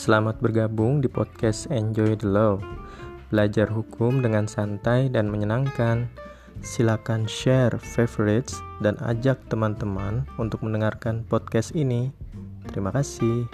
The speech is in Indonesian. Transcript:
Selamat bergabung di podcast Enjoy the Law. Belajar hukum dengan santai dan menyenangkan. Silakan share favorites dan ajak teman-teman untuk mendengarkan podcast ini. Terima kasih.